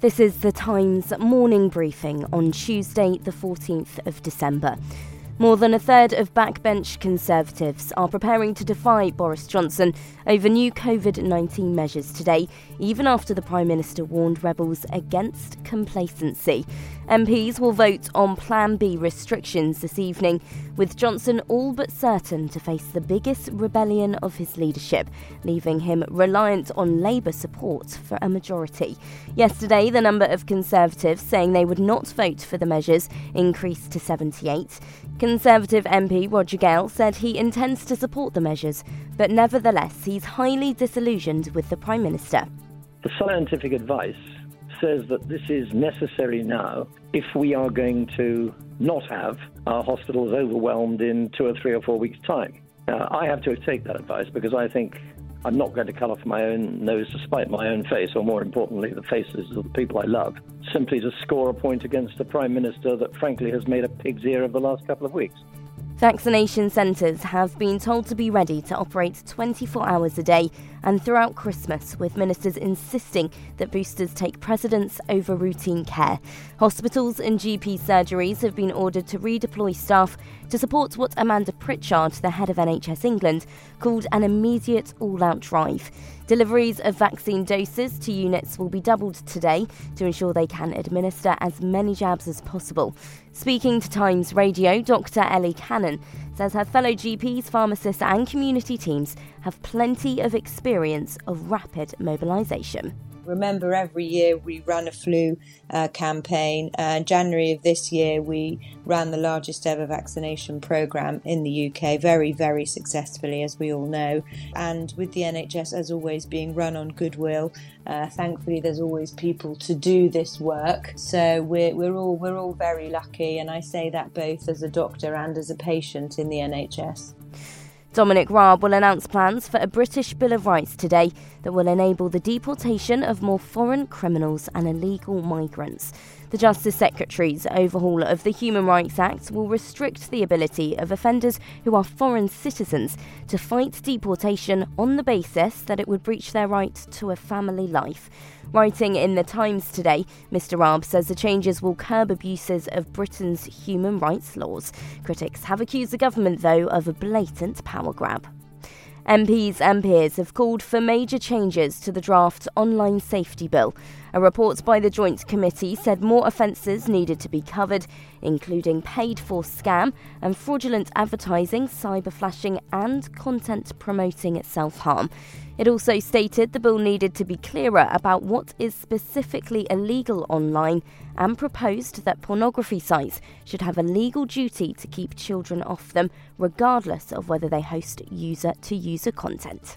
This is the Times morning briefing on Tuesday, the 14th of December. More than a third of backbench Conservatives are preparing to defy Boris Johnson over new COVID 19 measures today, even after the Prime Minister warned rebels against complacency. MPs will vote on Plan B restrictions this evening, with Johnson all but certain to face the biggest rebellion of his leadership, leaving him reliant on Labour support for a majority. Yesterday, the number of Conservatives saying they would not vote for the measures increased to 78. Conservative MP Roger Gale said he intends to support the measures, but nevertheless, he's highly disillusioned with the Prime Minister. The scientific advice says that this is necessary now if we are going to not have our hospitals overwhelmed in two or three or four weeks' time. I have to take that advice because I think I'm not going to cut off my own nose to spite my own face, or more importantly, the faces of the people I love, simply to score a point against a Prime Minister that frankly has made a pig's ear of the last couple of weeks. Vaccination centres have been told to be ready to operate 24 hours a day and throughout Christmas, with ministers insisting that boosters take precedence over routine care. Hospitals and GP surgeries have been ordered to redeploy staff to support what Amanda Pritchard, the head of NHS England, called an immediate all out drive. Deliveries of vaccine doses to units will be doubled today to ensure they can administer as many jabs as possible. Speaking to Times Radio, Dr. Ellie Cannon says her fellow GPs, pharmacists, and community teams have plenty of experience of rapid mobilisation. Remember, every year we run a flu uh, campaign. Uh, January of this year, we ran the largest ever vaccination programme in the UK, very, very successfully, as we all know. And with the NHS, as always, being run on goodwill, uh, thankfully, there's always people to do this work. So we're, we're all we're all very lucky, and I say that both as a doctor and as a patient in the NHS. Dominic Raab will announce plans for a British Bill of Rights today that will enable the deportation of more foreign criminals and illegal migrants. The Justice Secretary's overhaul of the Human Rights Act will restrict the ability of offenders who are foreign citizens to fight deportation on the basis that it would breach their right to a family life. Writing in the Times today, Mr. Raab says the changes will curb abuses of Britain's human rights laws. Critics have accused the government, though, of a blatant power grab. MPs and peers have called for major changes to the draft online safety bill. A report by the Joint Committee said more offences needed to be covered, including paid for scam and fraudulent advertising, cyber flashing, and content promoting self harm. It also stated the bill needed to be clearer about what is specifically illegal online and proposed that pornography sites should have a legal duty to keep children off them, regardless of whether they host user to user content.